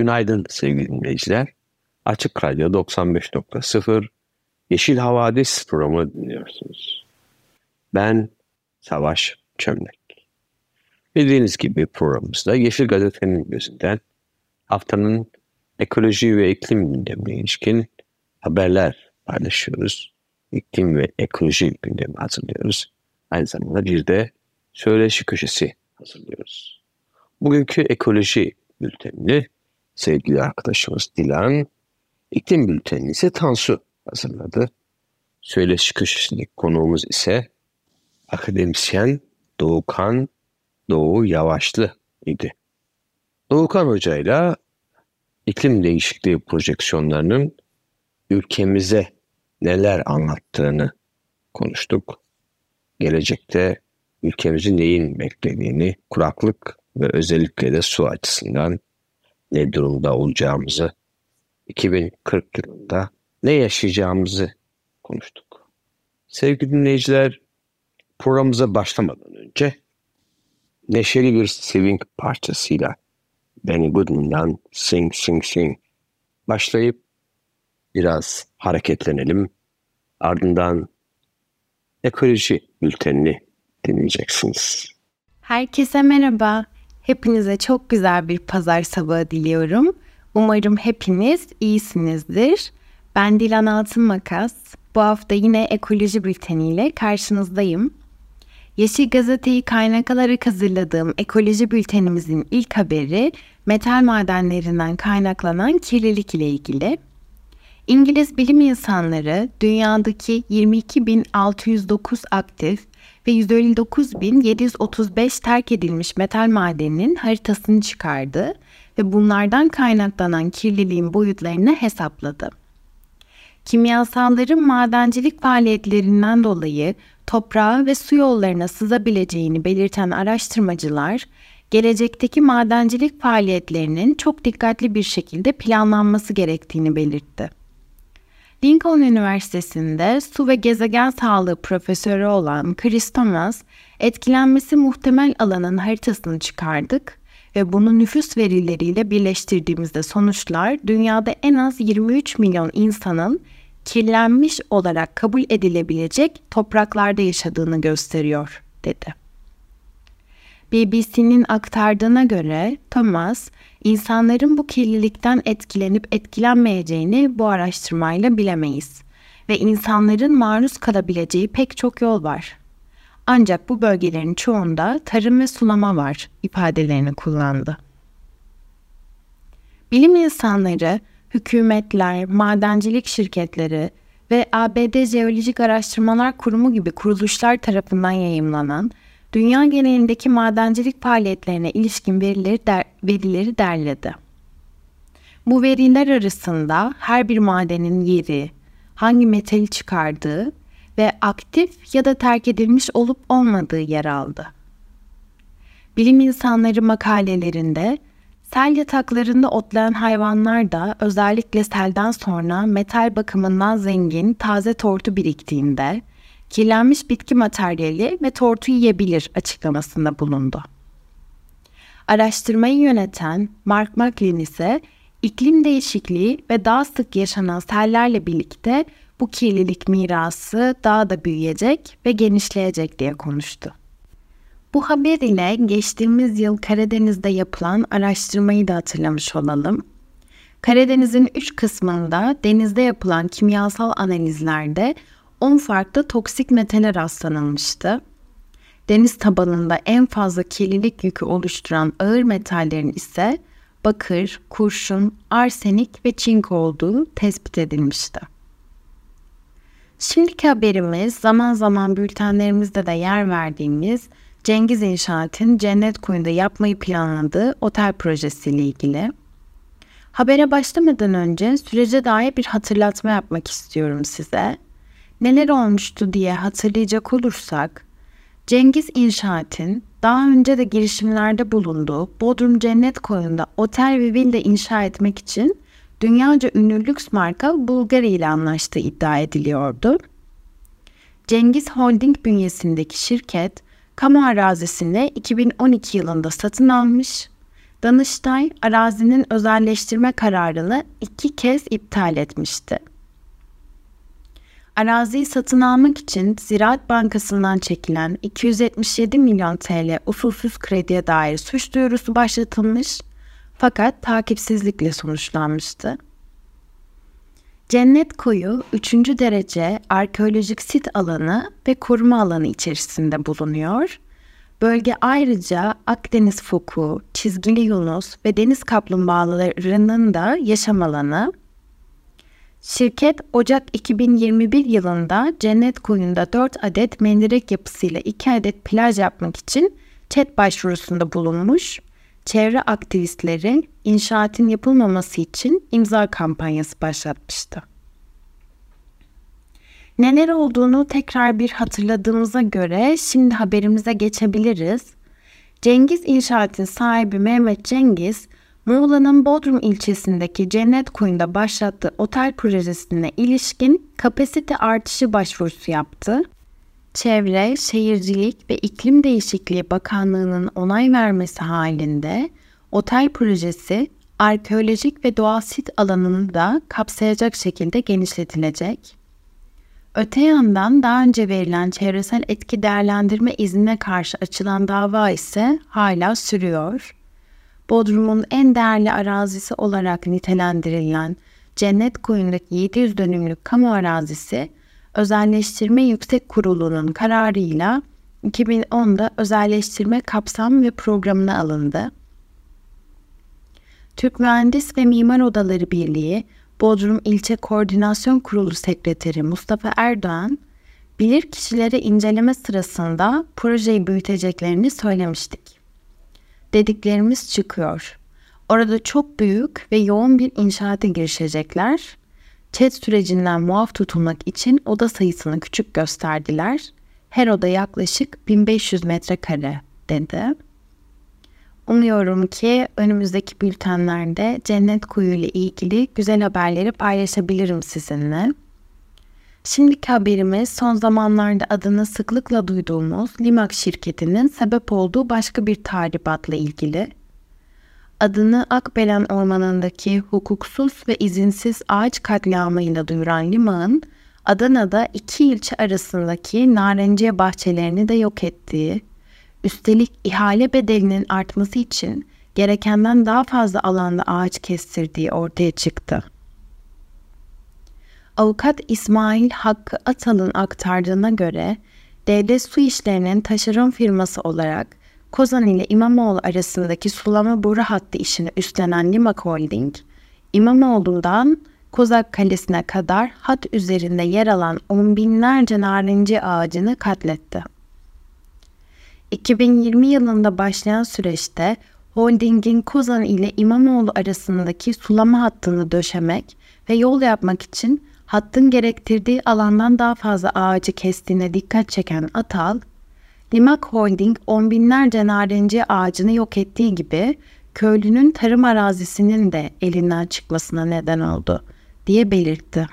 Günaydın sevgili dinleyiciler. Açık Radyo 95.0 Yeşil Havadis programı dinliyorsunuz. Ben Savaş Çömlek. Bildiğiniz gibi programımızda Yeşil Gazete'nin gözünden haftanın ekoloji ve iklim gündemine ilişkin haberler paylaşıyoruz. İklim ve ekoloji gündemi hazırlıyoruz. Aynı zamanda bir de söyleşi köşesi hazırlıyoruz. Bugünkü ekoloji bültenini sevgili arkadaşımız Dilan, iklim bültenini ise Tansu hazırladı. Söyleşi köşesindeki konuğumuz ise akademisyen Doğukan Doğu Yavaşlı idi. Doğukan Hoca ile iklim değişikliği projeksiyonlarının ülkemize neler anlattığını konuştuk. Gelecekte ülkemizi neyin beklediğini, kuraklık ve özellikle de su açısından ne durumda olacağımızı, 2040 yılında ne yaşayacağımızı konuştuk. Sevgili dinleyiciler, programımıza başlamadan önce neşeli bir swing parçasıyla Benny Goodman'dan Sing Sing Sing başlayıp biraz hareketlenelim. Ardından ekoloji bültenini dinleyeceksiniz. Herkese merhaba. Hepinize çok güzel bir pazar sabahı diliyorum. Umarım hepiniz iyisinizdir. Ben Dilan Altın Makas. Bu hafta yine ekoloji bülteniyle karşınızdayım. Yeşil Gazete'yi kaynak alarak hazırladığım ekoloji bültenimizin ilk haberi metal madenlerinden kaynaklanan kirlilik ile ilgili. İngiliz bilim insanları dünyadaki 22.609 aktif ve 159.735 terk edilmiş metal madeninin haritasını çıkardı ve bunlardan kaynaklanan kirliliğin boyutlarını hesapladı. Kimyasalların madencilik faaliyetlerinden dolayı toprağa ve su yollarına sızabileceğini belirten araştırmacılar, gelecekteki madencilik faaliyetlerinin çok dikkatli bir şekilde planlanması gerektiğini belirtti. Lincoln Üniversitesi'nde su ve gezegen sağlığı profesörü olan Chris Thomas, etkilenmesi muhtemel alanın haritasını çıkardık ve bunu nüfus verileriyle birleştirdiğimizde sonuçlar dünyada en az 23 milyon insanın kirlenmiş olarak kabul edilebilecek topraklarda yaşadığını gösteriyor, dedi. BBC'nin aktardığına göre Thomas, insanların bu kirlilikten etkilenip etkilenmeyeceğini bu araştırmayla bilemeyiz ve insanların maruz kalabileceği pek çok yol var. Ancak bu bölgelerin çoğunda tarım ve sulama var ifadelerini kullandı. Bilim insanları, hükümetler, madencilik şirketleri ve ABD Jeolojik Araştırmalar Kurumu gibi kuruluşlar tarafından yayımlanan dünya genelindeki madencilik faaliyetlerine ilişkin verileri, der, verileri derledi. Bu veriler arasında her bir madenin yeri, hangi metali çıkardığı ve aktif ya da terk edilmiş olup olmadığı yer aldı. Bilim insanları makalelerinde sel yataklarında otlayan hayvanlar da özellikle selden sonra metal bakımından zengin taze tortu biriktiğinde kirlenmiş bitki materyali ve tortu yiyebilir açıklamasında bulundu. Araştırmayı yöneten Mark McLean ise iklim değişikliği ve daha sık yaşanan sellerle birlikte bu kirlilik mirası daha da büyüyecek ve genişleyecek diye konuştu. Bu haber ile geçtiğimiz yıl Karadeniz'de yapılan araştırmayı da hatırlamış olalım. Karadeniz'in üç kısmında denizde yapılan kimyasal analizlerde 10 farklı toksik metale rastlanılmıştı. Deniz tabanında en fazla kirlilik yükü oluşturan ağır metallerin ise bakır, kurşun, arsenik ve çink olduğu tespit edilmişti. Şimdiki haberimiz zaman zaman bültenlerimizde de yer verdiğimiz Cengiz İnşaat'ın Cennet Koyu'nda yapmayı planladığı otel projesiyle ilgili. Habere başlamadan önce sürece dair bir hatırlatma yapmak istiyorum size. Neler olmuştu diye hatırlayacak olursak, Cengiz İnşaat'ın daha önce de girişimlerde bulunduğu Bodrum Cennet Koyu'nda otel ve villa inşa etmek için dünyaca ünlü lüks marka Bulgari ile anlaştığı iddia ediliyordu. Cengiz Holding bünyesindeki şirket, kamu arazisini 2012 yılında satın almış, Danıştay arazinin özelleştirme kararını iki kez iptal etmişti. Araziyi satın almak için Ziraat Bankası'ndan çekilen 277 milyon TL usulsüz krediye dair suç duyurusu başlatılmış fakat takipsizlikle sonuçlanmıştı. Cennet Koyu 3. derece arkeolojik sit alanı ve koruma alanı içerisinde bulunuyor. Bölge ayrıca Akdeniz foku, çizgili yunus ve deniz kaplumbağalarının da yaşam alanı. Şirket Ocak 2021 yılında Cennet Koyu'nda 4 adet mendirek yapısıyla 2 adet plaj yapmak için chat başvurusunda bulunmuş çevre aktivistleri inşaatın yapılmaması için imza kampanyası başlatmıştı. Neler olduğunu tekrar bir hatırladığımıza göre şimdi haberimize geçebiliriz. Cengiz İnşaat'ın sahibi Mehmet Cengiz, Muğla'nın Bodrum ilçesindeki Cennet Koyu'nda başlattığı otel projesine ilişkin kapasite artışı başvurusu yaptı Çevre, Şehircilik ve İklim Değişikliği Bakanlığı'nın onay vermesi halinde otel projesi arkeolojik ve doğal sit alanını da kapsayacak şekilde genişletilecek. Öte yandan daha önce verilen çevresel etki değerlendirme iznine karşı açılan dava ise hala sürüyor. Bodrum'un en değerli arazisi olarak nitelendirilen Cennet Koyu'ndaki 700 dönümlük kamu arazisi Özelleştirme Yüksek Kurulu'nun kararıyla 2010'da özelleştirme kapsam ve programına alındı. Türk Mühendis ve Mimar Odaları Birliği Bodrum İlçe Koordinasyon Kurulu Sekreteri Mustafa Erdoğan, bilir kişilere inceleme sırasında projeyi büyüteceklerini söylemiştik. Dediklerimiz çıkıyor. Orada çok büyük ve yoğun bir inşaata girişecekler Chat sürecinden muaf tutulmak için oda sayısını küçük gösterdiler. Her oda yaklaşık 1500 metrekare dedi. Umuyorum ki önümüzdeki bültenlerde Cennet Kuyu ile ilgili güzel haberleri paylaşabilirim sizinle. Şimdiki haberimiz son zamanlarda adını sıklıkla duyduğumuz Limak şirketinin sebep olduğu başka bir tahribatla ilgili adını Akbelen Ormanı'ndaki hukuksuz ve izinsiz ağaç katliamıyla duyuran Limağ'ın Adana'da iki ilçe arasındaki narenciye bahçelerini de yok ettiği, üstelik ihale bedelinin artması için gerekenden daha fazla alanda ağaç kestirdiği ortaya çıktı. Avukat İsmail Hakkı Atal'ın aktardığına göre devlet su işlerinin taşeron firması olarak Kozan ile İmamoğlu arasındaki sulama boru hattı işini üstlenen Limak Holding, İmamoğlu'ndan Kozak Kalesi'ne kadar hat üzerinde yer alan on binlerce narinci ağacını katletti. 2020 yılında başlayan süreçte holdingin Kozan ile İmamoğlu arasındaki sulama hattını döşemek ve yol yapmak için hattın gerektirdiği alandan daha fazla ağacı kestiğine dikkat çeken Atal, Limak Holding on binlerce narenciye ağacını yok ettiği gibi köylünün tarım arazisinin de elinden çıkmasına neden oldu diye belirtti.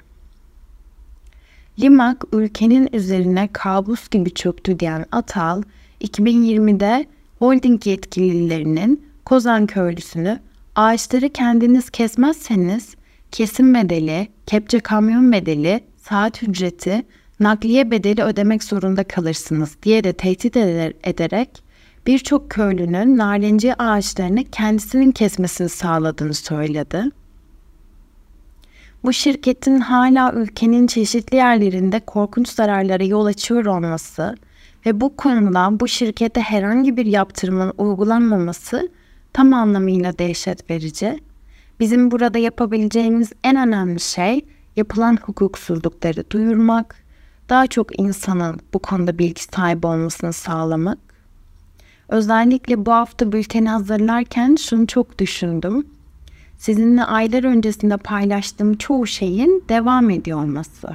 Limak ülkenin üzerine kabus gibi çöktü diyen Atal, 2020'de holding yetkililerinin Kozan köylüsünü ağaçları kendiniz kesmezseniz kesim bedeli, kepçe kamyon bedeli, saat ücreti nakliye bedeli ödemek zorunda kalırsınız diye de tehdit ederek birçok köylünün narenci ağaçlarını kendisinin kesmesini sağladığını söyledi. Bu şirketin hala ülkenin çeşitli yerlerinde korkunç zararlara yol açıyor olması ve bu konuda bu şirkete herhangi bir yaptırımın uygulanmaması tam anlamıyla dehşet verici. Bizim burada yapabileceğimiz en önemli şey yapılan hukuksuzlukları duyurmak, daha çok insanın bu konuda bilgi sahibi olmasını sağlamak. Özellikle bu hafta bülteni hazırlarken şunu çok düşündüm. Sizinle aylar öncesinde paylaştığım çoğu şeyin devam ediyor olması.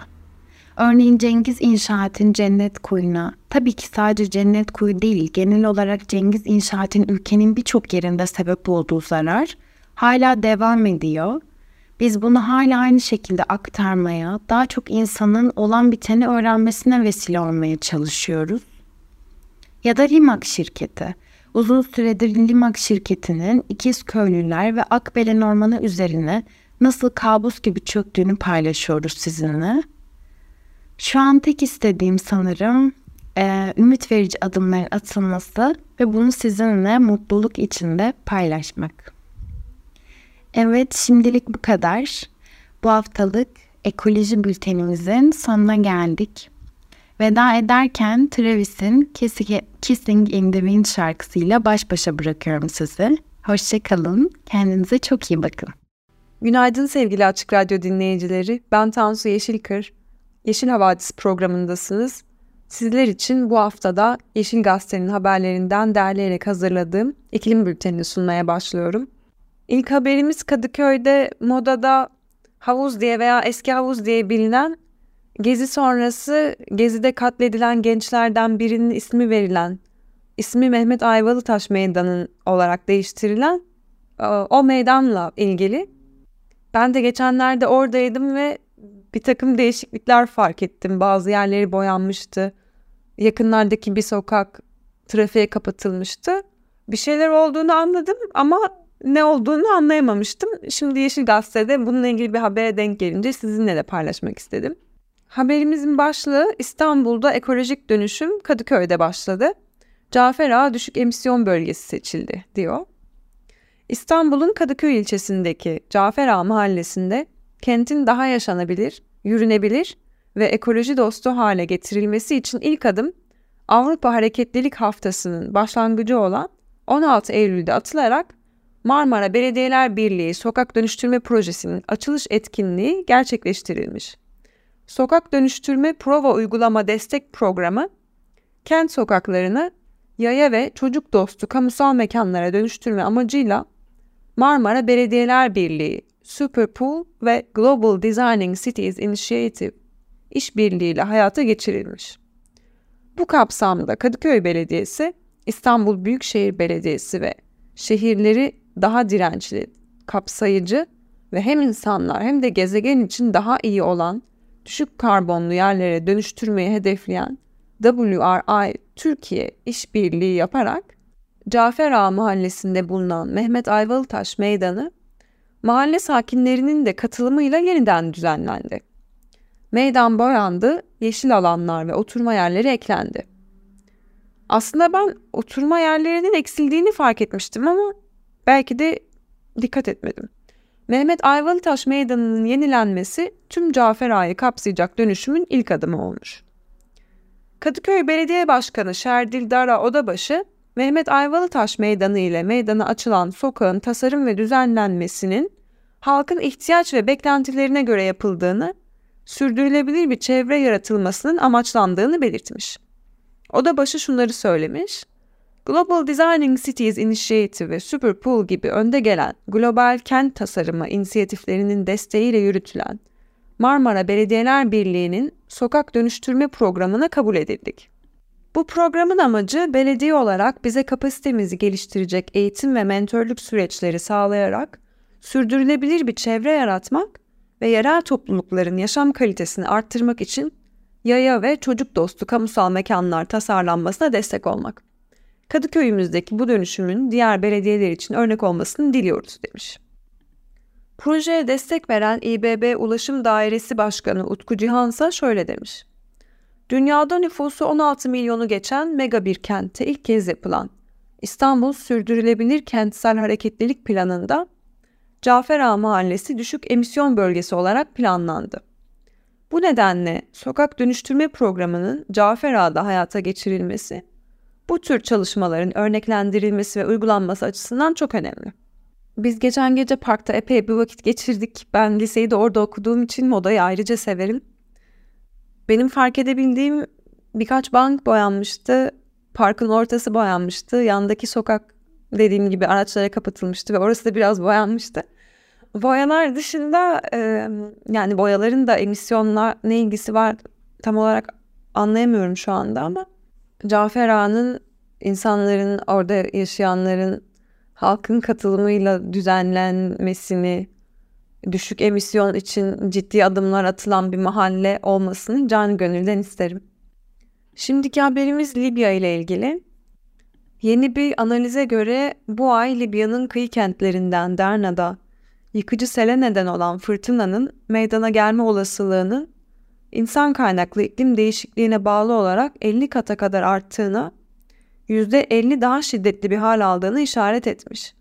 Örneğin Cengiz İnşaat'ın Cennet Kuyu'na, tabii ki sadece Cennet Kuyu değil, genel olarak Cengiz İnşaat'ın ülkenin birçok yerinde sebep olduğu zarar hala devam ediyor. Biz bunu hala aynı şekilde aktarmaya, daha çok insanın olan biteni öğrenmesine vesile olmaya çalışıyoruz. Ya da Rimak şirketi. Uzun süredir Limak şirketinin ikiz köylüler ve Akbelen Ormanı üzerine nasıl kabus gibi çöktüğünü paylaşıyoruz sizinle. Şu an tek istediğim sanırım e, ümit verici adımların atılması ve bunu sizinle mutluluk içinde paylaşmak. Evet şimdilik bu kadar. Bu haftalık ekoloji bültenimizin sonuna geldik. Veda ederken Travis'in Kissing in the Wind şarkısıyla baş başa bırakıyorum sizi. Hoşçakalın, kendinize çok iyi bakın. Günaydın sevgili Açık Radyo dinleyicileri. Ben Tansu Yeşilkır. Yeşil Havadis programındasınız. Sizler için bu haftada Yeşil Gazete'nin haberlerinden derleyerek hazırladığım iklim bültenini sunmaya başlıyorum. İlk haberimiz Kadıköy'de modada havuz diye veya eski havuz diye bilinen Gezi sonrası Gezi'de katledilen gençlerden birinin ismi verilen, ismi Mehmet Ayvalıtaş Meydanı olarak değiştirilen e, o meydanla ilgili. Ben de geçenlerde oradaydım ve bir takım değişiklikler fark ettim. Bazı yerleri boyanmıştı. Yakınlardaki bir sokak trafiğe kapatılmıştı. Bir şeyler olduğunu anladım ama ne olduğunu anlayamamıştım. Şimdi Yeşil Gazete'de bununla ilgili bir habere denk gelince sizinle de paylaşmak istedim. Haberimizin başlığı İstanbul'da ekolojik dönüşüm Kadıköy'de başladı. Cafer Ağa düşük emisyon bölgesi seçildi diyor. İstanbul'un Kadıköy ilçesindeki Cafer Ağa mahallesinde kentin daha yaşanabilir, yürünebilir ve ekoloji dostu hale getirilmesi için ilk adım Avrupa Hareketlilik Haftası'nın başlangıcı olan 16 Eylül'de atılarak Marmara Belediyeler Birliği Sokak Dönüştürme Projesi'nin açılış etkinliği gerçekleştirilmiş. Sokak Dönüştürme Prova Uygulama Destek Programı, kent sokaklarını yaya ve çocuk dostu kamusal mekanlara dönüştürme amacıyla Marmara Belediyeler Birliği, Superpool ve Global Designing Cities Initiative işbirliğiyle hayata geçirilmiş. Bu kapsamda Kadıköy Belediyesi, İstanbul Büyükşehir Belediyesi ve şehirleri daha dirençli, kapsayıcı ve hem insanlar hem de gezegen için daha iyi olan düşük karbonlu yerlere dönüştürmeyi hedefleyen WRI Türkiye işbirliği yaparak Cafer Ağa mahallesinde bulunan Mehmet Ayvalıtaş Meydanı mahalle sakinlerinin de katılımıyla yeniden düzenlendi. Meydan boyandı, yeşil alanlar ve oturma yerleri eklendi. Aslında ben oturma yerlerinin eksildiğini fark etmiştim ama belki de dikkat etmedim. Mehmet Ayvalıtaş Meydanı'nın yenilenmesi tüm Cafer Ağa'yı kapsayacak dönüşümün ilk adımı olmuş. Kadıköy Belediye Başkanı Şerdil Dara Odabaşı, Mehmet Ayvalıtaş Meydanı ile meydana açılan sokağın tasarım ve düzenlenmesinin halkın ihtiyaç ve beklentilerine göre yapıldığını, sürdürülebilir bir çevre yaratılmasının amaçlandığını belirtmiş. Odabaşı şunları söylemiş. Global Designing Cities Initiative ve Superpool gibi önde gelen global kent tasarımı inisiyatiflerinin desteğiyle yürütülen Marmara Belediyeler Birliği'nin sokak dönüştürme programına kabul edildik. Bu programın amacı belediye olarak bize kapasitemizi geliştirecek eğitim ve mentörlük süreçleri sağlayarak sürdürülebilir bir çevre yaratmak ve yerel toplulukların yaşam kalitesini arttırmak için yaya ve çocuk dostu kamusal mekanlar tasarlanmasına destek olmak. Kadıköy'ümüzdeki bu dönüşümün diğer belediyeler için örnek olmasını diliyoruz demiş. Projeye destek veren İBB Ulaşım Dairesi Başkanı Utku Cihansa şöyle demiş. Dünyada nüfusu 16 milyonu geçen mega bir kentte ilk kez yapılan İstanbul Sürdürülebilir Kentsel Hareketlilik Planı'nda Cafer Ağa Mahallesi düşük emisyon bölgesi olarak planlandı. Bu nedenle sokak dönüştürme programının Cafer Ağa'da hayata geçirilmesi bu tür çalışmaların örneklendirilmesi ve uygulanması açısından çok önemli. Biz geçen gece parkta epey bir vakit geçirdik. Ben liseyi de orada okuduğum için modayı ayrıca severim. Benim fark edebildiğim birkaç bank boyanmıştı. parkın ortası boyanmıştı. Yandaki sokak dediğim gibi araçlara kapatılmıştı ve orası da biraz boyanmıştı. Boyalar dışında yani boyaların da emisyonla ne ilgisi var tam olarak anlayamıyorum şu anda ama Cafer Ağa'nın insanların orada yaşayanların halkın katılımıyla düzenlenmesini düşük emisyon için ciddi adımlar atılan bir mahalle olmasını can gönülden isterim. Şimdiki haberimiz Libya ile ilgili. Yeni bir analize göre bu ay Libya'nın kıyı kentlerinden Derna'da yıkıcı sele neden olan fırtınanın meydana gelme olasılığının insan kaynaklı iklim değişikliğine bağlı olarak 50 kata kadar arttığını, %50 daha şiddetli bir hal aldığını işaret etmiş.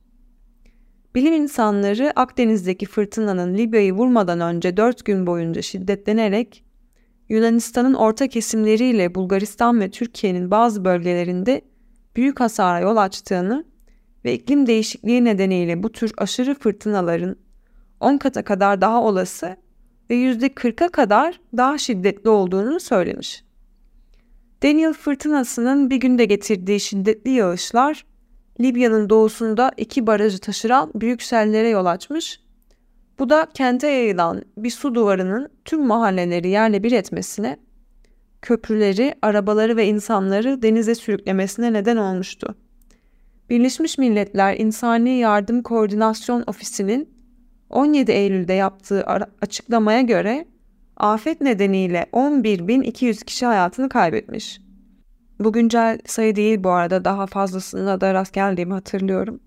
Bilim insanları Akdeniz'deki fırtınanın Libya'yı vurmadan önce 4 gün boyunca şiddetlenerek Yunanistan'ın orta kesimleriyle Bulgaristan ve Türkiye'nin bazı bölgelerinde büyük hasara yol açtığını ve iklim değişikliği nedeniyle bu tür aşırı fırtınaların 10 kata kadar daha olası ve %40'a kadar daha şiddetli olduğunu söylemiş. Daniel fırtınasının bir günde getirdiği şiddetli yağışlar Libya'nın doğusunda iki barajı taşıran büyük sellere yol açmış. Bu da kente yayılan bir su duvarının tüm mahalleleri yerle bir etmesine, köprüleri, arabaları ve insanları denize sürüklemesine neden olmuştu. Birleşmiş Milletler İnsani Yardım Koordinasyon Ofisi'nin 17 Eylül'de yaptığı açıklamaya göre afet nedeniyle 11.200 kişi hayatını kaybetmiş. Bu güncel sayı değil bu arada daha fazlasına da rast geldiğimi hatırlıyorum.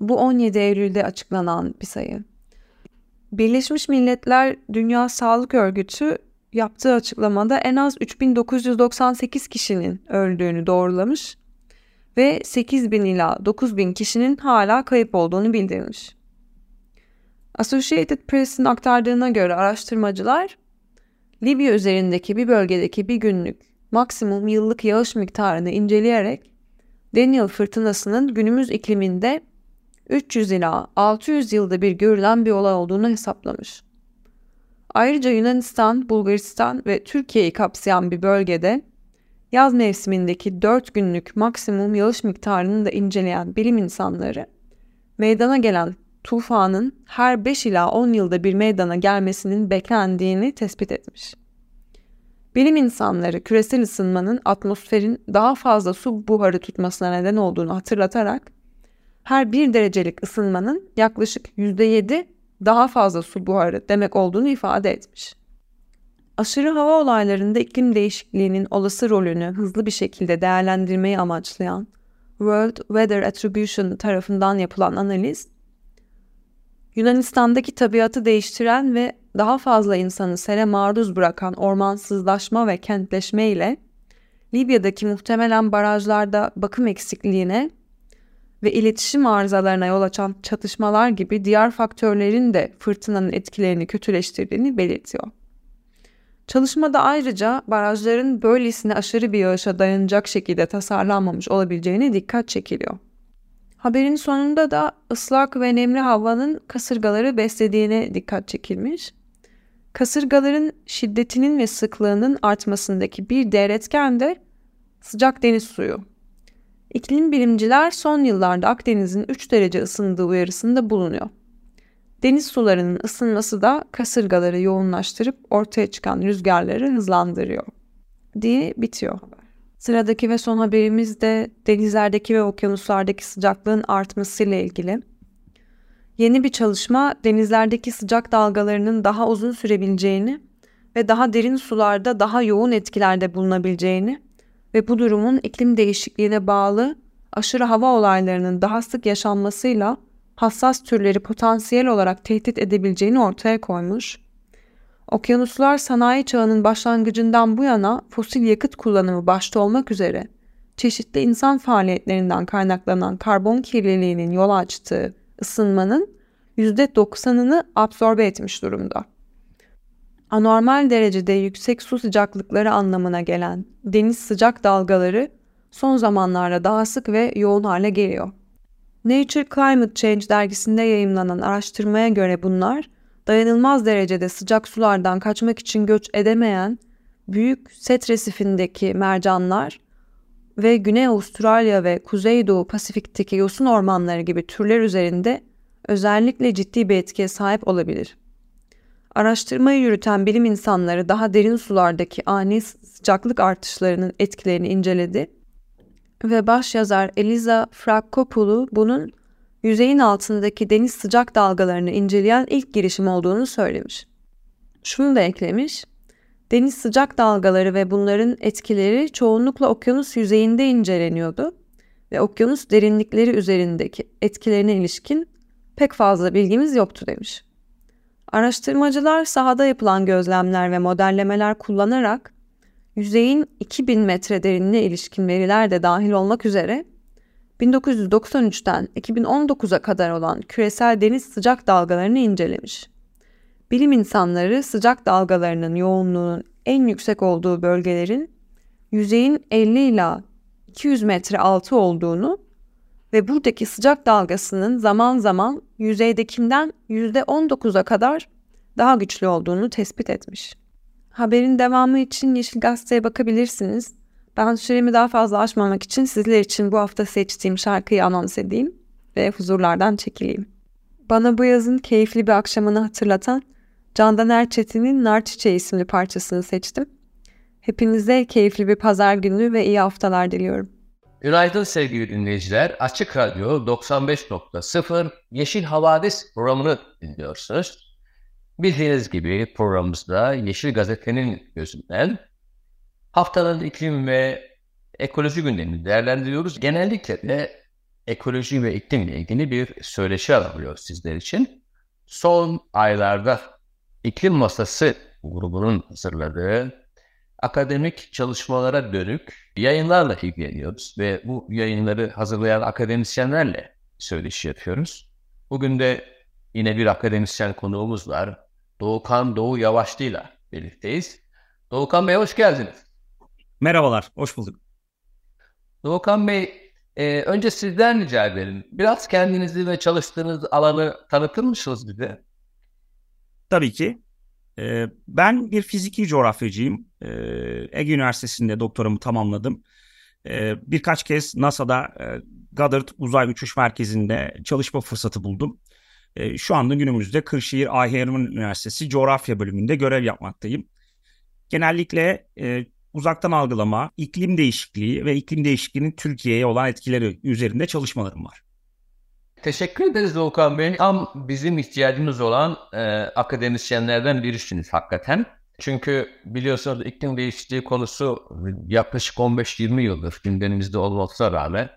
Bu 17 Eylül'de açıklanan bir sayı. Birleşmiş Milletler Dünya Sağlık Örgütü yaptığı açıklamada en az 3998 kişinin öldüğünü doğrulamış ve 8000 ila 9000 kişinin hala kayıp olduğunu bildirmiş. Associated Press'in aktardığına göre araştırmacılar Libya üzerindeki bir bölgedeki bir günlük maksimum yıllık yağış miktarını inceleyerek Daniel fırtınasının günümüz ikliminde 300 ila 600 yılda bir görülen bir olay olduğunu hesaplamış. Ayrıca Yunanistan, Bulgaristan ve Türkiye'yi kapsayan bir bölgede yaz mevsimindeki 4 günlük maksimum yağış miktarını da inceleyen bilim insanları meydana gelen tufanın her 5 ila 10 yılda bir meydana gelmesinin beklendiğini tespit etmiş. Bilim insanları küresel ısınmanın atmosferin daha fazla su buharı tutmasına neden olduğunu hatırlatarak her bir derecelik ısınmanın yaklaşık %7 daha fazla su buharı demek olduğunu ifade etmiş. Aşırı hava olaylarında iklim değişikliğinin olası rolünü hızlı bir şekilde değerlendirmeyi amaçlayan World Weather Attribution tarafından yapılan analiz, Yunanistan'daki tabiatı değiştiren ve daha fazla insanı sele maruz bırakan ormansızlaşma ve kentleşme ile Libya'daki muhtemelen barajlarda bakım eksikliğine ve iletişim arızalarına yol açan çatışmalar gibi diğer faktörlerin de fırtınanın etkilerini kötüleştirdiğini belirtiyor. Çalışmada ayrıca barajların böylesine aşırı bir yağışa dayanacak şekilde tasarlanmamış olabileceğine dikkat çekiliyor. Haberin sonunda da ıslak ve nemli havanın kasırgaları beslediğine dikkat çekilmiş. Kasırgaların şiddetinin ve sıklığının artmasındaki bir diğer etken de sıcak deniz suyu. İklim bilimciler son yıllarda Akdeniz'in 3 derece ısındığı uyarısında bulunuyor. Deniz sularının ısınması da kasırgaları yoğunlaştırıp ortaya çıkan rüzgarları hızlandırıyor diye bitiyor Sıradaki ve son haberimiz de denizlerdeki ve okyanuslardaki sıcaklığın artmasıyla ilgili. Yeni bir çalışma denizlerdeki sıcak dalgalarının daha uzun sürebileceğini ve daha derin sularda daha yoğun etkilerde bulunabileceğini ve bu durumun iklim değişikliğine bağlı aşırı hava olaylarının daha sık yaşanmasıyla hassas türleri potansiyel olarak tehdit edebileceğini ortaya koymuş. Okyanuslar sanayi çağının başlangıcından bu yana fosil yakıt kullanımı başta olmak üzere çeşitli insan faaliyetlerinden kaynaklanan karbon kirliliğinin yol açtığı ısınmanın %90'ını absorbe etmiş durumda. Anormal derecede yüksek su sıcaklıkları anlamına gelen deniz sıcak dalgaları son zamanlarda daha sık ve yoğun hale geliyor. Nature Climate Change dergisinde yayımlanan araştırmaya göre bunlar dayanılmaz derecede sıcak sulardan kaçmak için göç edemeyen büyük set resifindeki mercanlar ve Güney Avustralya ve Kuzeydoğu Pasifik'teki yosun ormanları gibi türler üzerinde özellikle ciddi bir etkiye sahip olabilir. Araştırmayı yürüten bilim insanları daha derin sulardaki ani sıcaklık artışlarının etkilerini inceledi ve başyazar Eliza Frakopoulou bunun yüzeyin altındaki deniz sıcak dalgalarını inceleyen ilk girişim olduğunu söylemiş. Şunu da eklemiş, deniz sıcak dalgaları ve bunların etkileri çoğunlukla okyanus yüzeyinde inceleniyordu ve okyanus derinlikleri üzerindeki etkilerine ilişkin pek fazla bilgimiz yoktu demiş. Araştırmacılar sahada yapılan gözlemler ve modellemeler kullanarak yüzeyin 2000 metre derinliğine ilişkin veriler de dahil olmak üzere 1993'ten 2019'a kadar olan küresel deniz sıcak dalgalarını incelemiş. Bilim insanları sıcak dalgalarının yoğunluğunun en yüksek olduğu bölgelerin yüzeyin 50 ila 200 metre altı olduğunu ve buradaki sıcak dalgasının zaman zaman yüzeydekinden %19'a kadar daha güçlü olduğunu tespit etmiş. Haberin devamı için Yeşil Gazete'ye bakabilirsiniz. Ben süremi daha fazla aşmamak için sizler için bu hafta seçtiğim şarkıyı anons edeyim ve huzurlardan çekileyim. Bana bu yazın keyifli bir akşamını hatırlatan Candan Erçetin'in Nar Çiçeği isimli parçasını seçtim. Hepinize keyifli bir pazar günü ve iyi haftalar diliyorum. Günaydın sevgili dinleyiciler. Açık Radyo 95.0 Yeşil Havadis programını dinliyorsunuz. Bildiğiniz gibi programımızda Yeşil Gazete'nin gözünden haftanın iklim ve ekoloji gündemini değerlendiriyoruz. Genellikle de ekoloji ve iklimle ilgili bir söyleşi alıyoruz sizler için. Son aylarda iklim Masası grubunun hazırladığı akademik çalışmalara dönük yayınlarla ilgileniyoruz ve bu yayınları hazırlayan akademisyenlerle söyleşi yapıyoruz. Bugün de yine bir akademisyen konuğumuz var. Doğukan Doğu Yavaşlı ile birlikteyiz. Doğukan Bey hoş geldiniz. Merhabalar, hoş bulduk. Doğukan Bey, e, önce sizden rica edelim. Biraz kendinizi ve çalıştığınız alanı tanıtır mısınız bize? Tabii ki. E, ben bir fiziki coğrafyacıyım. E, Ege Üniversitesi'nde doktoramı tamamladım. E, birkaç kez NASA'da e, Goddard Uzay Uçuş Merkezi'nde çalışma fırsatı buldum. E, şu anda günümüzde Kırşehir Ayherman Üniversitesi coğrafya bölümünde görev yapmaktayım. Genellikle e, uzaktan algılama, iklim değişikliği ve iklim değişikliğinin Türkiye'ye olan etkileri üzerinde çalışmalarım var. Teşekkür ederiz Volkan Bey. Tam bizim ihtiyacımız olan e, akademisyenlerden birisiniz hakikaten. Çünkü biliyorsunuz iklim değişikliği konusu yaklaşık 15-20 yıldır gündemimizde olmasına rağmen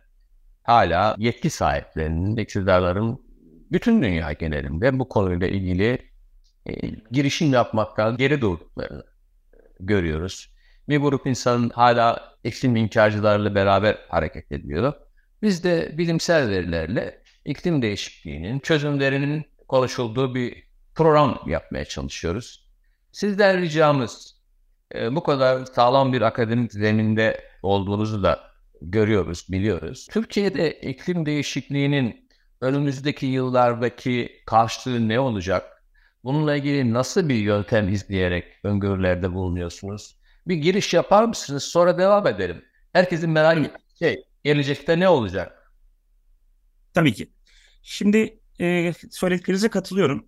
hala yetki sahiplerinin, iktidarların bütün dünya genelinde bu konuyla ilgili e, girişim yapmaktan geri durduklarını görüyoruz. Bir grup insan hala iklim inkarcılarla beraber hareket ediyor. Biz de bilimsel verilerle iklim değişikliğinin çözümlerinin konuşulduğu bir program yapmaya çalışıyoruz. Sizden ricamız e, bu kadar sağlam bir akademik zeminde olduğunuzu da görüyoruz, biliyoruz. Türkiye'de iklim değişikliğinin önümüzdeki yıllardaki karşılığı ne olacak? Bununla ilgili nasıl bir yöntem izleyerek öngörülerde bulunuyorsunuz? Bir giriş yapar mısınız? Sonra devam edelim. Herkesin merak ettiği şey, gelecekte ne olacak? Tabii ki. Şimdi e, söylediklerinize katılıyorum.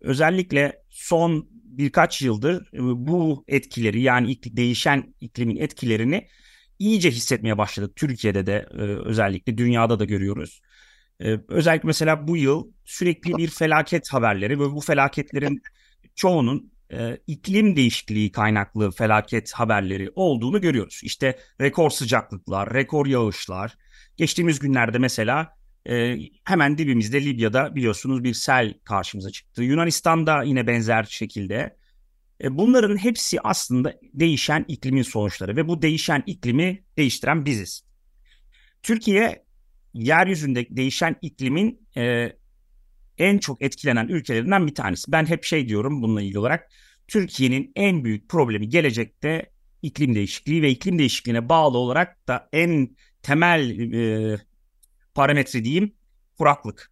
Özellikle son birkaç yıldır e, bu etkileri yani iklim, değişen iklimin etkilerini iyice hissetmeye başladık. Türkiye'de de e, özellikle dünyada da görüyoruz. E, özellikle mesela bu yıl sürekli bir felaket haberleri ve bu felaketlerin çoğunun e, iklim değişikliği kaynaklı felaket haberleri olduğunu görüyoruz. İşte rekor sıcaklıklar, rekor yağışlar. Geçtiğimiz günlerde mesela e, hemen dibimizde Libya'da biliyorsunuz bir sel karşımıza çıktı. Yunanistan'da yine benzer şekilde. E, bunların hepsi aslında değişen iklimin sonuçları ve bu değişen iklimi değiştiren biziz. Türkiye yeryüzünde değişen iklimin e, en çok etkilenen ülkelerinden bir tanesi. Ben hep şey diyorum bununla ilgili olarak. Türkiye'nin en büyük problemi gelecekte iklim değişikliği ve iklim değişikliğine bağlı olarak da en temel e, parametre diyeyim kuraklık.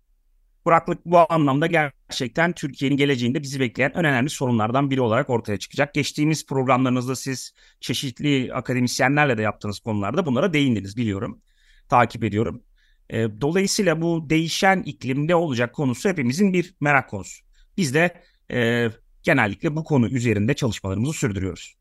Kuraklık bu anlamda gerçekten Türkiye'nin geleceğinde bizi bekleyen en önemli sorunlardan biri olarak ortaya çıkacak. Geçtiğimiz programlarınızda siz çeşitli akademisyenlerle de yaptığınız konularda bunlara değindiniz biliyorum. Takip ediyorum. E, dolayısıyla bu değişen iklim ne olacak konusu hepimizin bir merak konusu. Biz de e, genellikle bu konu üzerinde çalışmalarımızı sürdürüyoruz.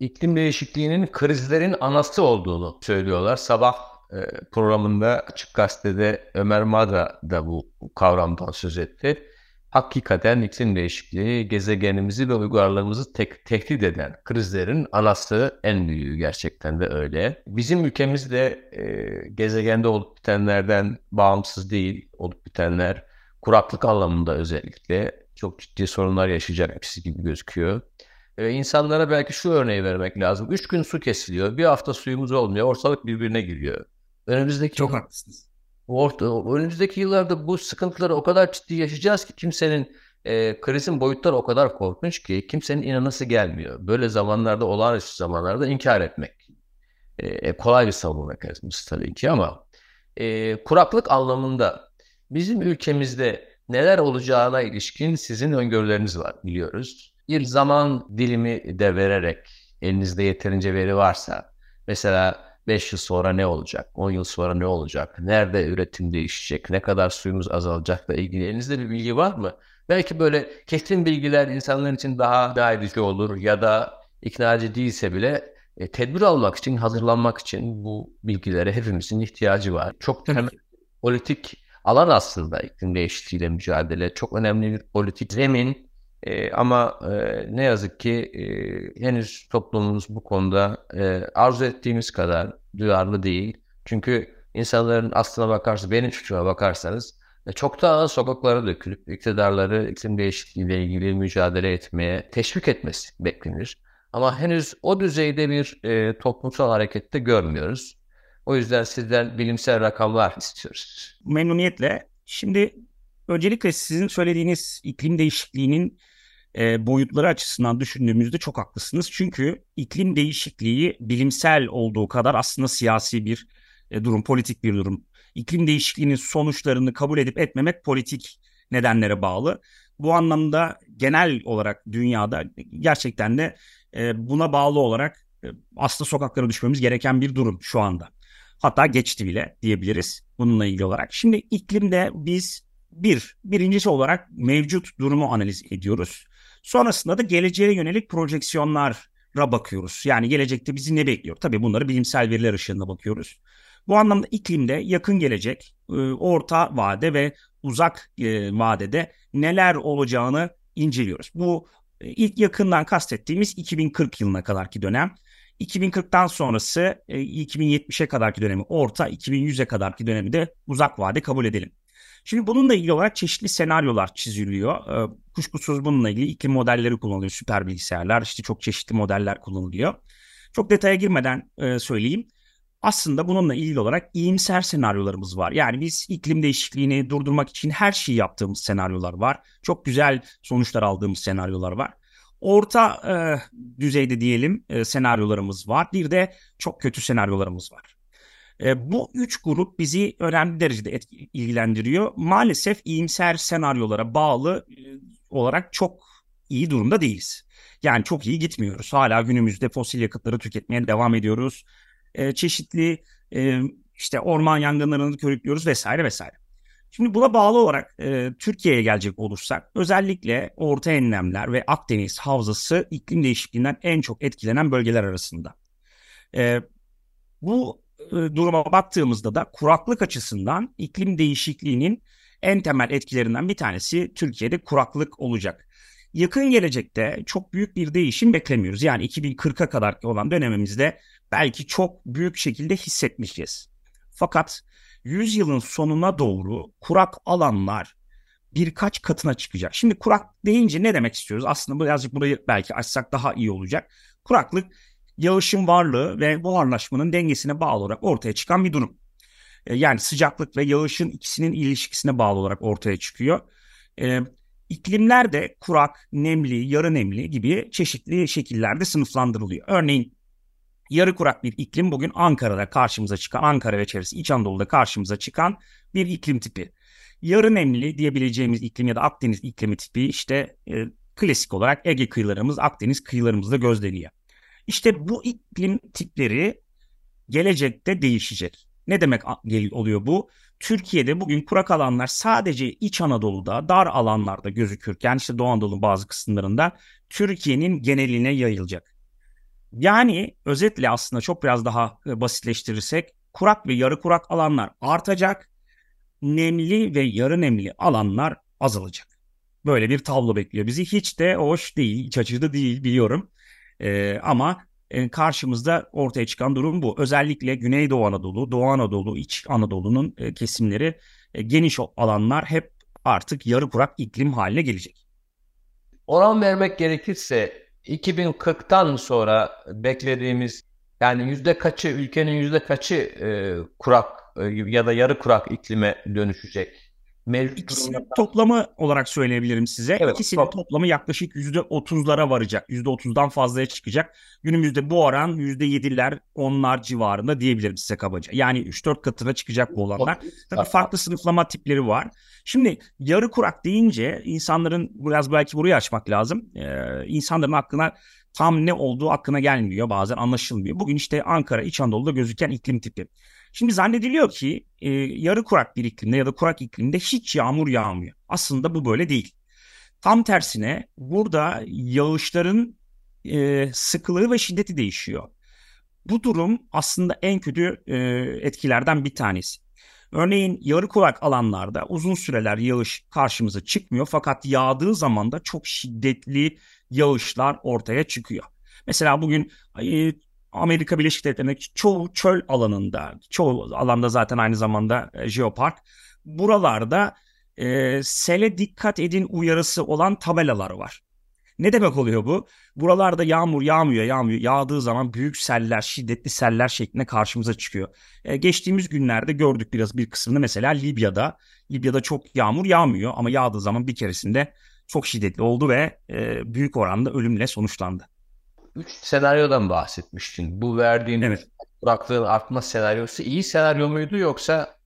İklim değişikliğinin krizlerin anası olduğunu söylüyorlar. Sabah e, programında Açık Gazete'de Ömer Madra da bu kavramdan söz etti. Hakikaten iklim değişikliği gezegenimizi ve uygarlığımızı tek, tehdit eden krizlerin anası en büyüğü gerçekten de öyle. Bizim ülkemizde e, gezegende olup bitenlerden bağımsız değil olup bitenler kuraklık anlamında özellikle çok ciddi sorunlar yaşayacakmış gibi gözüküyor. E, insanlara belki şu örneği vermek lazım. Üç gün su kesiliyor, bir hafta suyumuz olmuyor, ortalık birbirine giriyor. Önümüzdeki Çok haklısınız. Orta, önümüzdeki yıllarda bu sıkıntıları o kadar ciddi yaşayacağız ki kimsenin e, krizin boyutları o kadar korkunç ki kimsenin inanası gelmiyor. Böyle zamanlarda olağanüstü zamanlarda inkar etmek e, e kolay bir savunma mekanizması tabii ki ama e, kuraklık anlamında bizim ülkemizde neler olacağına ilişkin sizin öngörüleriniz var biliyoruz. Bir zaman dilimi de vererek elinizde yeterince veri varsa mesela 5 yıl sonra ne olacak? 10 yıl sonra ne olacak? Nerede üretim değişecek? Ne kadar suyumuz azalacakla ilgili elinizde bir bilgi var mı? Belki böyle kesin bilgiler insanlar için daha daha edici olur ya da ikna edici değilse bile e, tedbir almak için, hazırlanmak için bu bilgilere hepimizin ihtiyacı var. Çok temel politik alan aslında iklim değişikliğiyle mücadele. Çok önemli bir politik zemin e, ama e, ne yazık ki e, henüz toplumumuz bu konuda e, arzu ettiğimiz kadar duyarlı değil. Çünkü insanların aslına bakarsanız, benim fikrime bakarsanız e, çok daha sokaklara dökülüp iktidarları iklim değişikliğiyle ilgili mücadele etmeye teşvik etmesi beklenir. Ama henüz o düzeyde bir e, toplumsal harekette görmüyoruz. O yüzden sizden bilimsel rakamlar istiyoruz. Memnuniyetle. Şimdi öncelikle sizin söylediğiniz iklim değişikliğinin e, boyutları açısından düşündüğümüzde çok haklısınız. Çünkü iklim değişikliği bilimsel olduğu kadar aslında siyasi bir e, durum, politik bir durum. İklim değişikliğinin sonuçlarını kabul edip etmemek politik nedenlere bağlı. Bu anlamda genel olarak dünyada gerçekten de e, buna bağlı olarak e, aslında sokaklara düşmemiz gereken bir durum şu anda. Hatta geçti bile diyebiliriz bununla ilgili olarak. Şimdi iklimde biz bir, birincisi olarak mevcut durumu analiz ediyoruz. Sonrasında da geleceğe yönelik projeksiyonlara bakıyoruz. Yani gelecekte bizi ne bekliyor? Tabii bunları bilimsel veriler ışığında bakıyoruz. Bu anlamda iklimde yakın gelecek, e, orta vade ve uzak e, vadede neler olacağını inceliyoruz. Bu e, ilk yakından kastettiğimiz 2040 yılına kadarki dönem. 2040'tan sonrası 2070'e kadarki dönemi orta, 2100'e kadarki dönemi de uzak vade kabul edelim. Şimdi bununla ilgili olarak çeşitli senaryolar çiziliyor. Ee, kuşkusuz bununla ilgili iklim modelleri kullanılıyor. Süper bilgisayarlar, işte çok çeşitli modeller kullanılıyor. Çok detaya girmeden e, söyleyeyim. Aslında bununla ilgili olarak iyimser senaryolarımız var. Yani biz iklim değişikliğini durdurmak için her şeyi yaptığımız senaryolar var. Çok güzel sonuçlar aldığımız senaryolar var. Orta e, düzeyde diyelim e, senaryolarımız var. Bir de çok kötü senaryolarımız var. E, bu üç grup bizi önemli derecede etki, ilgilendiriyor. Maalesef iyimser senaryolara bağlı e, olarak çok iyi durumda değiliz. Yani çok iyi gitmiyoruz. Hala günümüzde fosil yakıtları tüketmeye devam ediyoruz. E, çeşitli e, işte orman yangınlarını körüklüyoruz vesaire vesaire. Şimdi buna bağlı olarak e, Türkiye'ye gelecek olursak özellikle Orta Enlemler ve Akdeniz Havzası iklim değişikliğinden en çok etkilenen bölgeler arasında. E, bu duruma baktığımızda da kuraklık açısından iklim değişikliğinin en temel etkilerinden bir tanesi Türkiye'de kuraklık olacak. Yakın gelecekte çok büyük bir değişim beklemiyoruz. Yani 2040'a kadar olan dönemimizde belki çok büyük şekilde hissetmeyeceğiz. Fakat 100 yılın sonuna doğru kurak alanlar birkaç katına çıkacak. Şimdi kurak deyince ne demek istiyoruz? Aslında birazcık burayı belki açsak daha iyi olacak. Kuraklık yağışın varlığı ve buharlaşmanın dengesine bağlı olarak ortaya çıkan bir durum. E, yani sıcaklık ve yağışın ikisinin ilişkisine bağlı olarak ortaya çıkıyor. E, iklimler de kurak, nemli, yarı nemli gibi çeşitli şekillerde sınıflandırılıyor. Örneğin yarı kurak bir iklim bugün Ankara'da karşımıza çıkan, Ankara ve çevresi İç Anadolu'da karşımıza çıkan bir iklim tipi. Yarı nemli diyebileceğimiz iklim ya da Akdeniz iklimi tipi işte e, klasik olarak Ege kıyılarımız, Akdeniz kıyılarımızda gözleniyor. İşte bu iklim tipleri gelecekte değişecek. Ne demek oluyor bu? Türkiye'de bugün kurak alanlar sadece İç Anadolu'da, dar alanlarda gözükürken işte Doğu Anadolu'nun bazı kısımlarında Türkiye'nin geneline yayılacak. Yani özetle aslında çok biraz daha e, basitleştirirsek kurak ve yarı kurak alanlar artacak. Nemli ve yarı nemli alanlar azalacak. Böyle bir tablo bekliyor bizi. Hiç de hoş değil, iç açıcı değil biliyorum. Ee, ama e, karşımızda ortaya çıkan durum bu. Özellikle Güneydoğu Anadolu, Doğu Anadolu, İç Anadolu'nun e, kesimleri e, geniş alanlar hep artık yarı kurak iklim haline gelecek. Oran vermek gerekirse 2040'tan sonra beklediğimiz yani yüzde kaçı ülkenin yüzde kaçı e, kurak e, ya da yarı kurak iklime dönüşecek? Mevcut İkisinin durumda... toplamı olarak söyleyebilirim size. Evet, İkisinin top... toplamı yaklaşık yüzde otuzlara varacak. Yüzde otuzdan fazlaya çıkacak. Günümüzde bu oran yüzde yediler, onlar civarında diyebilirim size kabaca. Yani 3-4 katına çıkacak bu olanlar. Tabii farklı sınıflama tipleri var. Şimdi yarı kurak deyince insanların biraz belki burayı açmak lazım. Ee, insanların aklına tam ne olduğu aklına gelmiyor bazen anlaşılmıyor. Bugün işte Ankara, İç Anadolu'da gözüken iklim tipi. Şimdi zannediliyor ki e, yarı kurak bir iklimde ya da kurak iklimde hiç yağmur yağmıyor. Aslında bu böyle değil. Tam tersine burada yağışların e, sıklığı ve şiddeti değişiyor. Bu durum aslında en kötü e, etkilerden bir tanesi. Örneğin yarı kurak alanlarda uzun süreler yağış karşımıza çıkmıyor fakat yağdığı zaman da çok şiddetli yağışlar ortaya çıkıyor. Mesela bugün Amerika Birleşik Devletleri'ndeki çoğu çöl alanında, çoğu alanda zaten aynı zamanda e, jeopark. Buralarda e, sele dikkat edin uyarısı olan tabelalar var. Ne demek oluyor bu? Buralarda yağmur yağmıyor, yağmıyor. Yağdığı zaman büyük seller, şiddetli seller şeklinde karşımıza çıkıyor. E, geçtiğimiz günlerde gördük biraz bir kısmını mesela Libya'da. Libya'da çok yağmur yağmıyor ama yağdığı zaman bir keresinde çok şiddetli oldu ve e, büyük oranda ölümle sonuçlandı. Üç senaryodan bahsetmiştin. Bu verdiğin evet. kuraklığın artma senaryosu iyi senaryo muydu yoksa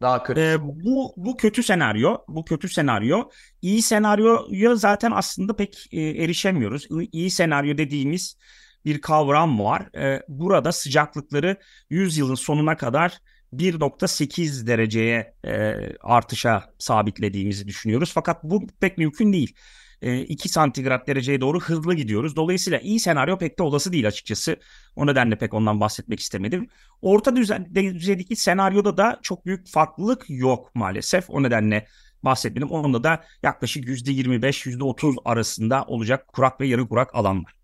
daha kötü. Ee, bu bu kötü senaryo, bu kötü senaryo. İyi senaryoya zaten aslında pek e, erişemiyoruz. İyi senaryo dediğimiz bir kavram var. E, burada sıcaklıkları 100 yılın sonuna kadar 1.8 dereceye e, artışa sabitlediğimizi düşünüyoruz. Fakat bu pek mümkün değil. 2 santigrat dereceye doğru hızlı gidiyoruz. Dolayısıyla iyi senaryo pek de olası değil açıkçası. O nedenle pek ondan bahsetmek istemedim. Orta düzeydeki senaryoda da çok büyük farklılık yok maalesef. O nedenle bahsetmedim. Onda da yaklaşık %25-%30 arasında olacak kurak ve yarı kurak alan var.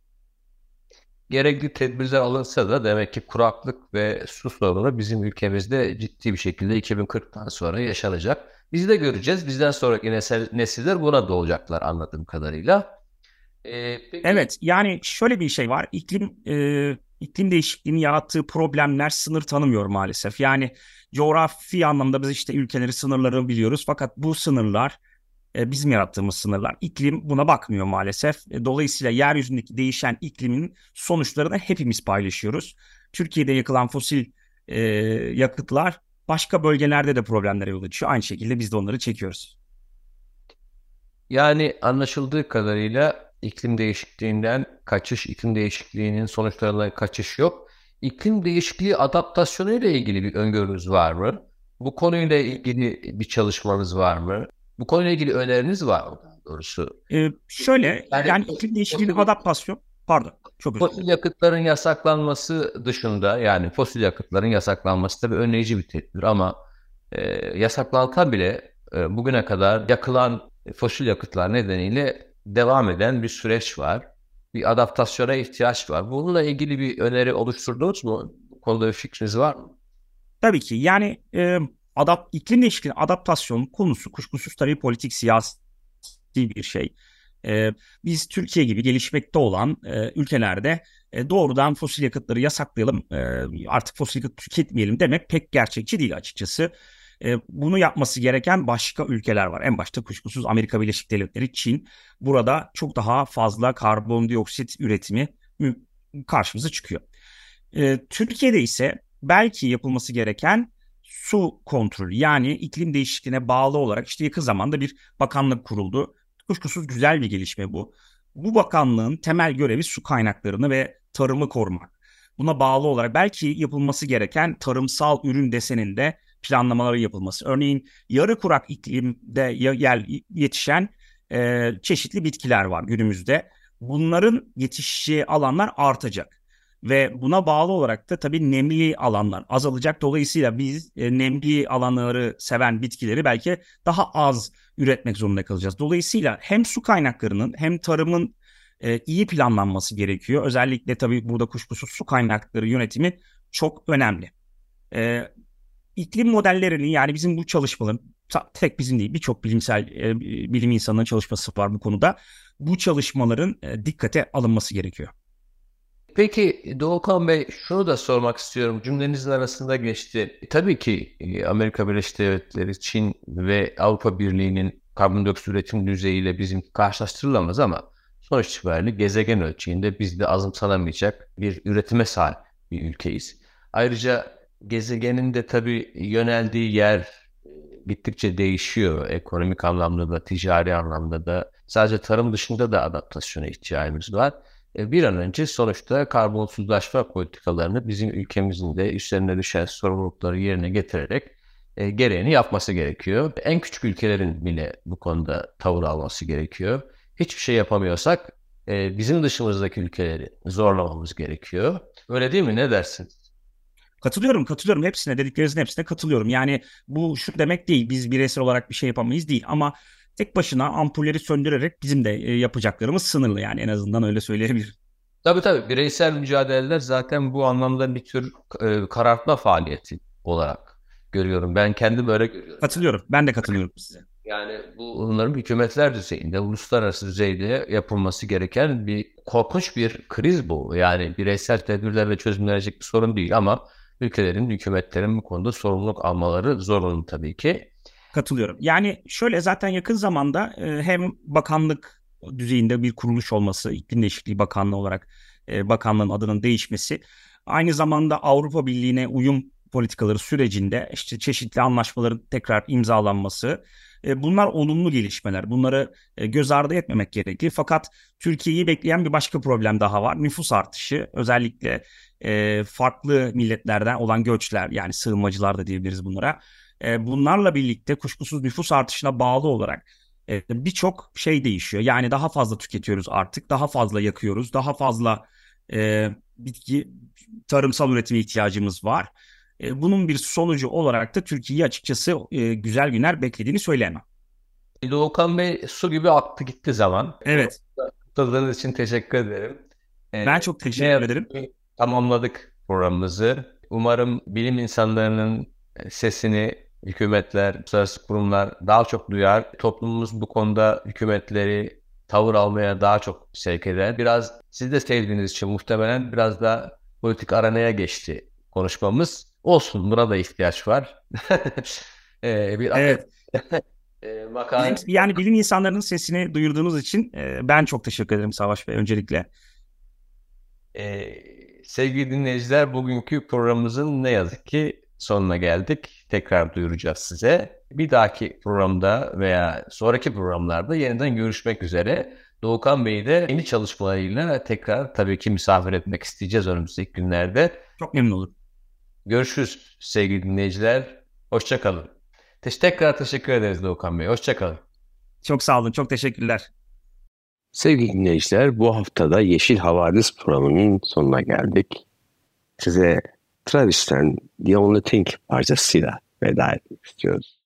Gerekli tedbirler alınsa da demek ki kuraklık ve su sorunu bizim ülkemizde ciddi bir şekilde 2040'tan sonra yaşanacak. Biz de göreceğiz. Bizden sonraki nesil, nesiller buna doğacaklar anladığım kadarıyla. Ee, peki... Evet yani şöyle bir şey var. İklim e, iklim değişikliğinin yarattığı problemler sınır tanımıyor maalesef. Yani coğrafi anlamda biz işte ülkeleri sınırları biliyoruz. Fakat bu sınırlar e, bizim yarattığımız sınırlar. İklim buna bakmıyor maalesef. E, dolayısıyla yeryüzündeki değişen iklimin sonuçlarını hepimiz paylaşıyoruz. Türkiye'de yakılan fosil e, yakıtlar başka bölgelerde de problemlere yol açıyor. Aynı şekilde biz de onları çekiyoruz. Yani anlaşıldığı kadarıyla iklim değişikliğinden kaçış, iklim değişikliğinin sonuçlarından kaçış yok. İklim değişikliği adaptasyonu ile ilgili bir öngörünüz var mı? Bu konuyla ilgili bir çalışmanız var mı? Bu konuyla ilgili öneriniz var mı doğrusu? Ee, şöyle yani, yani iklim değişikliği adaptasyon Pardon. Çok özür Fosil yakıtların yasaklanması dışında yani fosil yakıtların yasaklanması tabii önleyici bir tedbir ama e, yasaklansa bile e, bugüne kadar yakılan fosil yakıtlar nedeniyle devam eden bir süreç var. Bir adaptasyona ihtiyaç var. Bununla ilgili bir öneri oluşturdunuz mu? Bu konuda bir fikriniz var mı? Tabii ki. Yani e, adapt iklim değişikliği adaptasyon konusu kuşkusuz tabii politik siyasi bir şey. E, biz Türkiye gibi gelişmekte olan e, ülkelerde e, doğrudan fosil yakıtları yasaklayalım, e, artık fosil yakıt tüketmeyelim demek pek gerçekçi değil açıkçası. E, bunu yapması gereken başka ülkeler var. En başta kuşkusuz Amerika Birleşik Devletleri, Çin. Burada çok daha fazla karbondioksit üretimi karşımıza çıkıyor. E, Türkiye'de ise belki yapılması gereken su kontrolü yani iklim değişikliğine bağlı olarak işte yakın zamanda bir bakanlık kuruldu. Kuşkusuz güzel bir gelişme bu. Bu bakanlığın temel görevi su kaynaklarını ve tarımı korumak. Buna bağlı olarak belki yapılması gereken tarımsal ürün deseninde planlamaları yapılması. Örneğin yarı kurak iklimde yetişen e, çeşitli bitkiler var günümüzde. Bunların yetişeceği alanlar artacak. Ve buna bağlı olarak da tabii nemli alanlar azalacak. Dolayısıyla biz e, nemli alanları seven bitkileri belki daha az üretmek zorunda kalacağız. Dolayısıyla hem su kaynaklarının hem tarımın e, iyi planlanması gerekiyor. Özellikle tabii burada kuşkusuz su kaynakları yönetimi çok önemli. E, iklim modellerini yani bizim bu çalışmaların tek bizim değil birçok bilimsel e, bilim insanının çalışması var bu konuda. Bu çalışmaların e, dikkate alınması gerekiyor. Peki Doğukan Bey şunu da sormak istiyorum. Cümlenizin arasında geçti. E, tabii ki e, Amerika Birleşik Devletleri, Çin ve Avrupa Birliği'nin karbondioksit üretim düzeyiyle bizim karşılaştırılamaz ama sonuç itibariyle gezegen ölçeğinde bizde azımsanamayacak bir üretime sahip bir ülkeyiz. Ayrıca gezegenin de tabii yöneldiği yer e, gittikçe değişiyor. Ekonomik anlamda da, ticari anlamda da. Sadece tarım dışında da adaptasyona ihtiyacımız var. E, bir an önce sonuçta karbonsuzlaşma politikalarını bizim ülkemizin de üstlerine düşen sorumlulukları yerine getirerek e, gereğini yapması gerekiyor. En küçük ülkelerin bile bu konuda tavır alması gerekiyor. Hiçbir şey yapamıyorsak e, bizim dışımızdaki ülkeleri zorlamamız gerekiyor. Öyle değil mi? Ne dersin? Katılıyorum, katılıyorum. Hepsine, dediklerinizin hepsine katılıyorum. Yani bu şu demek değil, biz bireysel olarak bir şey yapamayız değil. Ama tek başına ampulleri söndürerek bizim de e, yapacaklarımız sınırlı yani en azından öyle söyleyebilirim. Tabii tabii bireysel mücadeleler zaten bu anlamda bir tür e, karartma faaliyeti olarak görüyorum. Ben kendim öyle görüyorum. Katılıyorum. Ben de katılıyorum size. Yani bu bunların hükümetler düzeyinde, uluslararası düzeyde yapılması gereken bir korkunç bir kriz bu. Yani bireysel tedbirlerle çözümlenecek bir sorun değil ama ülkelerin, hükümetlerin bu konuda sorumluluk almaları zorunlu tabii ki. Katılıyorum. Yani şöyle zaten yakın zamanda e, hem bakanlık düzeyinde bir kuruluş olması, iklim değişikliği bakanlığı olarak e, bakanlığın adının değişmesi, aynı zamanda Avrupa Birliği'ne uyum politikaları sürecinde işte çeşitli anlaşmaların tekrar imzalanması, e, bunlar olumlu gelişmeler. Bunları göz ardı etmemek gerekli. Fakat Türkiye'yi bekleyen bir başka problem daha var. Nüfus artışı. Özellikle farklı milletlerden olan göçler yani sığınmacılar da diyebiliriz bunlara e, bunlarla birlikte kuşkusuz nüfus artışına bağlı olarak e, birçok şey değişiyor. Yani daha fazla tüketiyoruz artık, daha fazla yakıyoruz, daha fazla e, bitki tarımsal üretime ihtiyacımız var. E, bunun bir sonucu olarak da Türkiye'yi açıkçası e, güzel günler beklediğini söyleyemem. Doğukan Bey su gibi aktı gitti zaman. Evet. Katıldığınız için teşekkür ederim. Ee, ben çok teşekkür ederim. Tamamladık programımızı. Umarım bilim insanlarının sesini hükümetler, uluslararası kurumlar daha çok duyar. Toplumumuz bu konuda hükümetleri tavır almaya daha çok sevk eder. Biraz siz de sevdiğiniz için muhtemelen biraz da politik aranaya geçti konuşmamız. Olsun buna da ihtiyaç var. ee, bir evet. e, makale... Yani bilim insanlarının sesini duyurduğunuz için e, ben çok teşekkür ederim Savaş Bey öncelikle. Ee, sevgili dinleyiciler bugünkü programımızın ne yazık ki sonuna geldik. Tekrar duyuracağız size. Bir dahaki programda veya sonraki programlarda yeniden görüşmek üzere. Doğukan Bey'i de yeni çalışmalarıyla tekrar tabii ki misafir etmek isteyeceğiz önümüzdeki günlerde. Çok memnun olurum. Görüşürüz sevgili dinleyiciler. Hoşçakalın. Tekrar teşekkür ederiz Doğukan Bey. Hoşçakalın. Çok sağ olun. Çok teşekkürler. Sevgili dinleyiciler bu haftada Yeşil Havadis programının sonuna geldik. Size Travis'ten The Only Thing parçasıyla veda etmek istiyoruz.